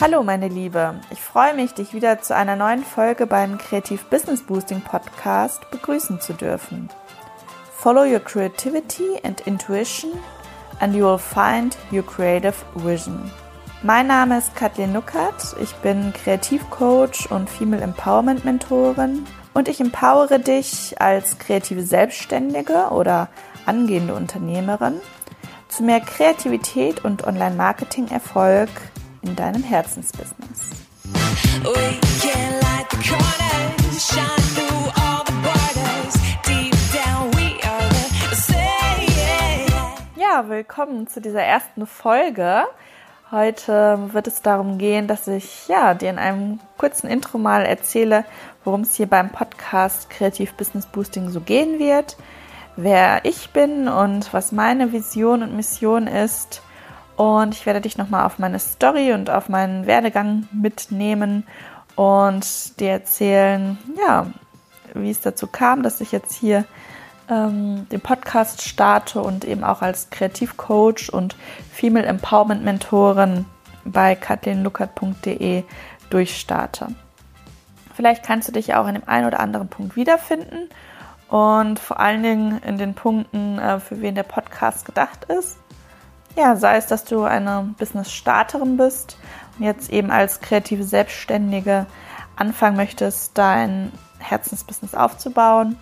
Hallo meine Liebe, ich freue mich, dich wieder zu einer neuen Folge beim Kreativ Business Boosting Podcast begrüßen zu dürfen. Follow your creativity and intuition and you will find your creative vision. Mein Name ist Kathleen Nuckert, ich bin Kreativcoach und Female Empowerment Mentorin und ich empowere dich als kreative Selbstständige oder angehende Unternehmerin zu mehr Kreativität und Online-Marketing-Erfolg in deinem Herzensbusiness. Ja, willkommen zu dieser ersten Folge. Heute wird es darum gehen, dass ich ja, dir in einem kurzen Intro mal erzähle, worum es hier beim Podcast Kreativ Business Boosting so gehen wird, wer ich bin und was meine Vision und Mission ist. Und ich werde dich nochmal auf meine Story und auf meinen Werdegang mitnehmen und dir erzählen, ja, wie es dazu kam, dass ich jetzt hier ähm, den Podcast starte und eben auch als Kreativcoach und Female Empowerment Mentorin bei kathleenluckert.de durchstarte. Vielleicht kannst du dich auch in dem einen oder anderen Punkt wiederfinden und vor allen Dingen in den Punkten, äh, für wen der Podcast gedacht ist. Ja, sei es, dass du eine Business-Starterin bist und jetzt eben als kreative Selbstständige anfangen möchtest, dein Herzensbusiness aufzubauen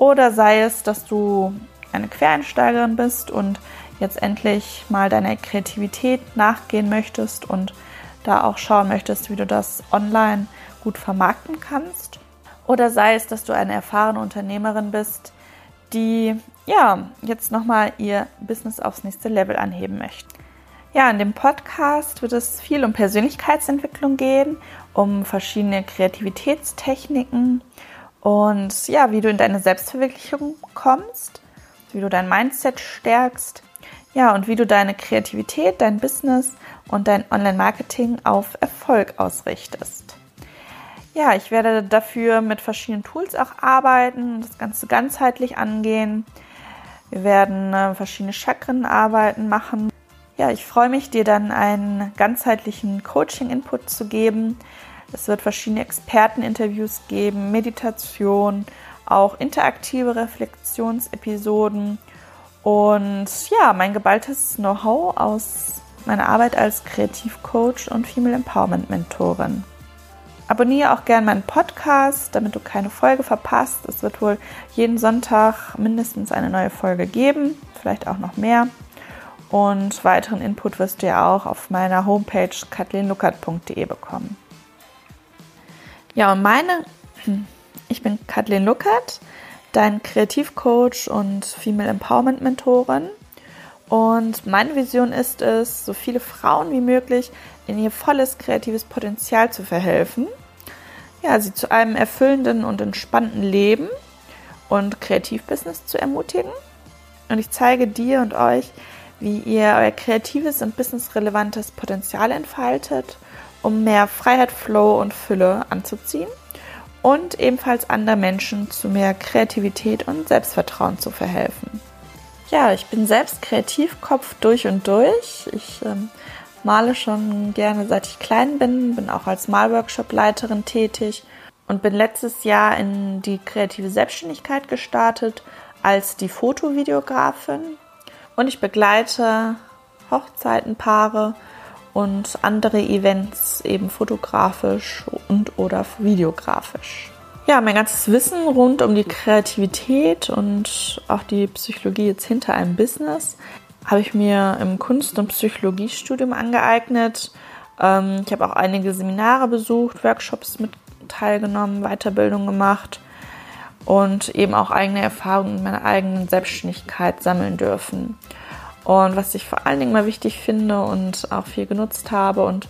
oder sei es, dass du eine Quereinsteigerin bist und jetzt endlich mal deiner Kreativität nachgehen möchtest und da auch schauen möchtest, wie du das online gut vermarkten kannst. Oder sei es, dass du eine erfahrene Unternehmerin bist, die ja jetzt nochmal ihr Business aufs nächste Level anheben möchte. Ja, in dem Podcast wird es viel um Persönlichkeitsentwicklung gehen, um verschiedene Kreativitätstechniken, und ja, wie du in deine Selbstverwirklichung kommst, wie du dein Mindset stärkst, ja, und wie du deine Kreativität, dein Business und dein Online-Marketing auf Erfolg ausrichtest. Ja, ich werde dafür mit verschiedenen Tools auch arbeiten, das Ganze ganzheitlich angehen. Wir werden äh, verschiedene Chakrenarbeiten machen. Ja, ich freue mich, dir dann einen ganzheitlichen Coaching-Input zu geben, es wird verschiedene Experteninterviews geben, Meditation, auch interaktive Reflexionsepisoden und ja, mein geballtes Know-how aus meiner Arbeit als Kreativcoach und Female Empowerment Mentorin. Abonniere auch gerne meinen Podcast, damit du keine Folge verpasst. Es wird wohl jeden Sonntag mindestens eine neue Folge geben, vielleicht auch noch mehr. Und weiteren Input wirst du ja auch auf meiner Homepage kathleenluckert.de bekommen. Ja, und meine, ich bin Kathleen Luckert, dein Kreativcoach und Female Empowerment Mentorin. Und meine Vision ist es, so viele Frauen wie möglich in ihr volles kreatives Potenzial zu verhelfen. Ja, sie zu einem erfüllenden und entspannten Leben und Kreativbusiness zu ermutigen. Und ich zeige dir und euch, wie ihr euer kreatives und businessrelevantes Potenzial entfaltet um mehr Freiheit, Flow und Fülle anzuziehen und ebenfalls anderen Menschen zu mehr Kreativität und Selbstvertrauen zu verhelfen. Ja, ich bin selbst Kreativkopf durch und durch. Ich ähm, male schon gerne seit ich klein bin, bin auch als Malworkshop-Leiterin tätig und bin letztes Jahr in die kreative Selbstständigkeit gestartet als die Fotovideografin und ich begleite Hochzeitenpaare und andere Events eben fotografisch und oder videografisch. Ja, mein ganzes Wissen rund um die Kreativität und auch die Psychologie jetzt hinter einem Business habe ich mir im Kunst- und Psychologiestudium angeeignet. Ähm, ich habe auch einige Seminare besucht, Workshops mit teilgenommen, Weiterbildung gemacht und eben auch eigene Erfahrungen in meiner eigenen Selbstständigkeit sammeln dürfen. Und was ich vor allen Dingen mal wichtig finde und auch viel genutzt habe und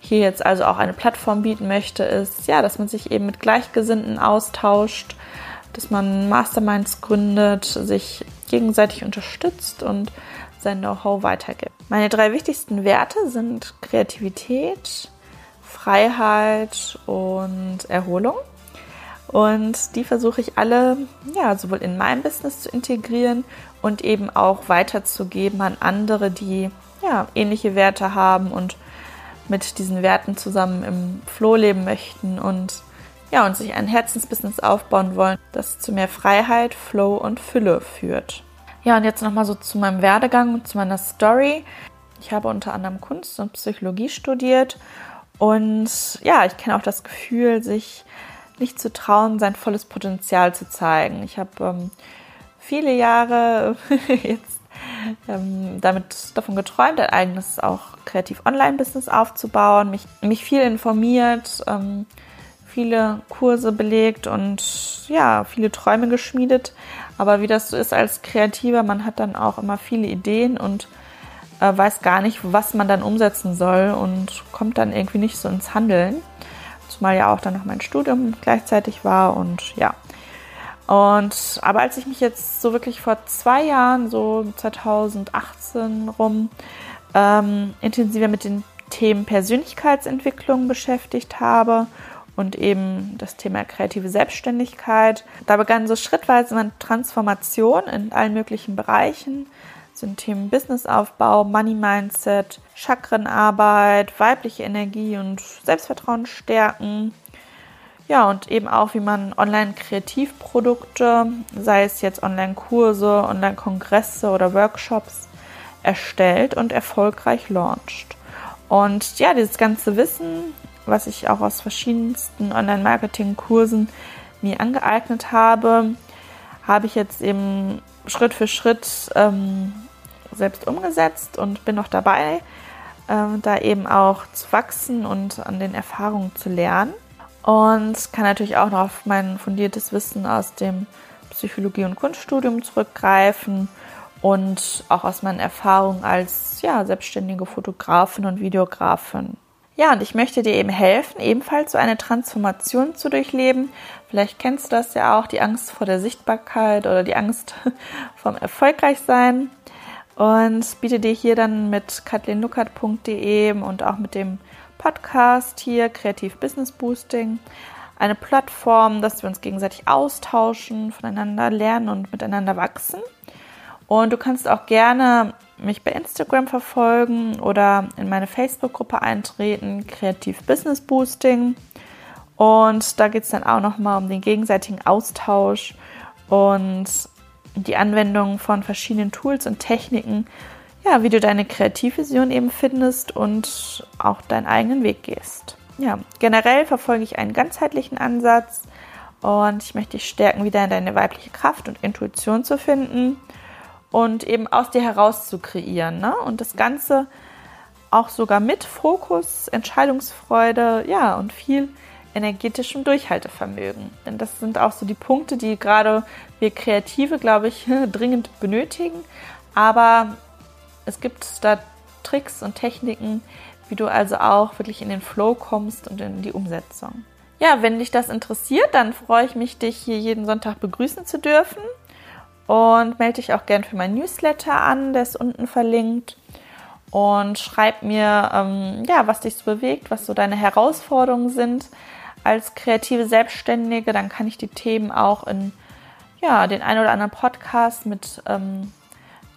hier jetzt also auch eine Plattform bieten möchte, ist ja, dass man sich eben mit Gleichgesinnten austauscht, dass man Masterminds gründet, sich gegenseitig unterstützt und sein Know-how weitergibt. Meine drei wichtigsten Werte sind Kreativität, Freiheit und Erholung. Und die versuche ich alle, ja, sowohl in mein Business zu integrieren und eben auch weiterzugeben an andere, die ja ähnliche Werte haben und mit diesen Werten zusammen im Flow leben möchten und ja, und sich ein Herzensbusiness aufbauen wollen, das zu mehr Freiheit, Flow und Fülle führt. Ja, und jetzt nochmal so zu meinem Werdegang und zu meiner Story. Ich habe unter anderem Kunst und Psychologie studiert und ja, ich kenne auch das Gefühl, sich nicht zu trauen, sein volles Potenzial zu zeigen. Ich habe ähm, viele Jahre jetzt ähm, damit davon geträumt, ein eigenes auch kreativ Online-Business aufzubauen, mich, mich viel informiert, ähm, viele Kurse belegt und ja, viele Träume geschmiedet. Aber wie das so ist als Kreativer, man hat dann auch immer viele Ideen und äh, weiß gar nicht, was man dann umsetzen soll und kommt dann irgendwie nicht so ins Handeln. Zumal ja auch dann noch mein Studium gleichzeitig war und ja. Und aber als ich mich jetzt so wirklich vor zwei Jahren, so 2018 rum, ähm, intensiver mit den Themen Persönlichkeitsentwicklung beschäftigt habe und eben das Thema kreative Selbstständigkeit. Da begann so schrittweise eine Transformation in allen möglichen Bereichen. Sind Themen Businessaufbau, Money Mindset, Chakrenarbeit, weibliche Energie und Selbstvertrauen stärken. Ja, und eben auch, wie man Online-Kreativprodukte, sei es jetzt Online-Kurse, Online-Kongresse oder Workshops, erstellt und erfolgreich launcht. Und ja, dieses ganze Wissen was ich auch aus verschiedensten Online-Marketing-Kursen mir angeeignet habe, habe ich jetzt eben Schritt für Schritt ähm, selbst umgesetzt und bin noch dabei, äh, da eben auch zu wachsen und an den Erfahrungen zu lernen. Und kann natürlich auch noch auf mein fundiertes Wissen aus dem Psychologie- und Kunststudium zurückgreifen und auch aus meinen Erfahrungen als ja, selbstständige Fotografin und Videografin. Ja, und ich möchte dir eben helfen, ebenfalls so eine Transformation zu durchleben. Vielleicht kennst du das ja auch, die Angst vor der Sichtbarkeit oder die Angst vom Erfolgreichsein. Und biete dir hier dann mit kathleenluckert.de und auch mit dem Podcast hier, Kreativ Business Boosting, eine Plattform, dass wir uns gegenseitig austauschen, voneinander lernen und miteinander wachsen. Und du kannst auch gerne mich bei Instagram verfolgen oder in meine Facebook-Gruppe eintreten, Kreativ Business Boosting. Und da geht es dann auch nochmal um den gegenseitigen Austausch und die Anwendung von verschiedenen Tools und Techniken, ja, wie du deine Kreativvision eben findest und auch deinen eigenen Weg gehst. Ja, generell verfolge ich einen ganzheitlichen Ansatz und ich möchte dich stärken, wieder in deine weibliche Kraft und Intuition zu finden und eben aus dir heraus zu kreieren. Ne? Und das Ganze auch sogar mit Fokus, Entscheidungsfreude, ja, und viel energetischem Durchhaltevermögen. Denn das sind auch so die Punkte, die gerade wir Kreative, glaube ich, dringend benötigen. Aber es gibt da Tricks und Techniken, wie du also auch wirklich in den Flow kommst und in die Umsetzung. Ja, wenn dich das interessiert, dann freue ich mich, dich hier jeden Sonntag begrüßen zu dürfen. Und melde dich auch gern für mein Newsletter an, der ist unten verlinkt. Und schreib mir, ähm, ja, was dich so bewegt, was so deine Herausforderungen sind als kreative Selbstständige. Dann kann ich die Themen auch in ja, den ein oder anderen Podcast mit ähm,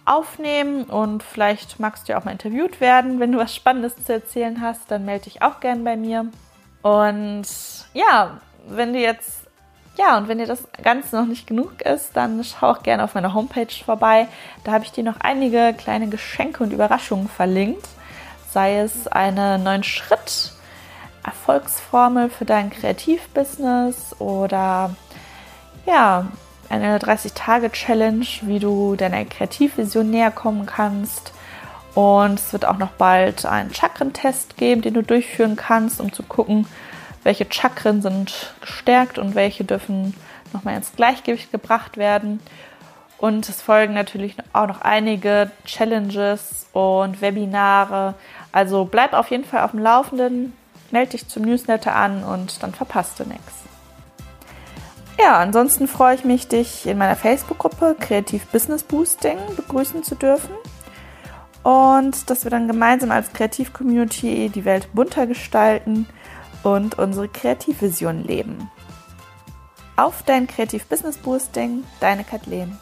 aufnehmen und vielleicht magst du ja auch mal interviewt werden. Wenn du was Spannendes zu erzählen hast, dann melde dich auch gern bei mir. Und ja, wenn du jetzt ja, und wenn dir das Ganze noch nicht genug ist, dann schau auch gerne auf meiner Homepage vorbei. Da habe ich dir noch einige kleine Geschenke und Überraschungen verlinkt. Sei es eine neuen Schritt Erfolgsformel für dein Kreativbusiness oder ja, eine 30-Tage-Challenge, wie du deiner Kreativvision näher kommen kannst. Und es wird auch noch bald einen Chakrentest geben, den du durchführen kannst, um zu gucken, welche Chakren sind gestärkt und welche dürfen nochmal ins Gleichgewicht gebracht werden. Und es folgen natürlich auch noch einige Challenges und Webinare. Also bleib auf jeden Fall auf dem Laufenden, melde dich zum Newsletter an und dann verpasst du nichts. Ja, ansonsten freue ich mich, dich in meiner Facebook-Gruppe Kreativ Business Boosting begrüßen zu dürfen. Und dass wir dann gemeinsam als Kreativ-Community die Welt bunter gestalten und unsere Kreativvision leben. auf dein Kreativ Business Boosting, deine Kathleen.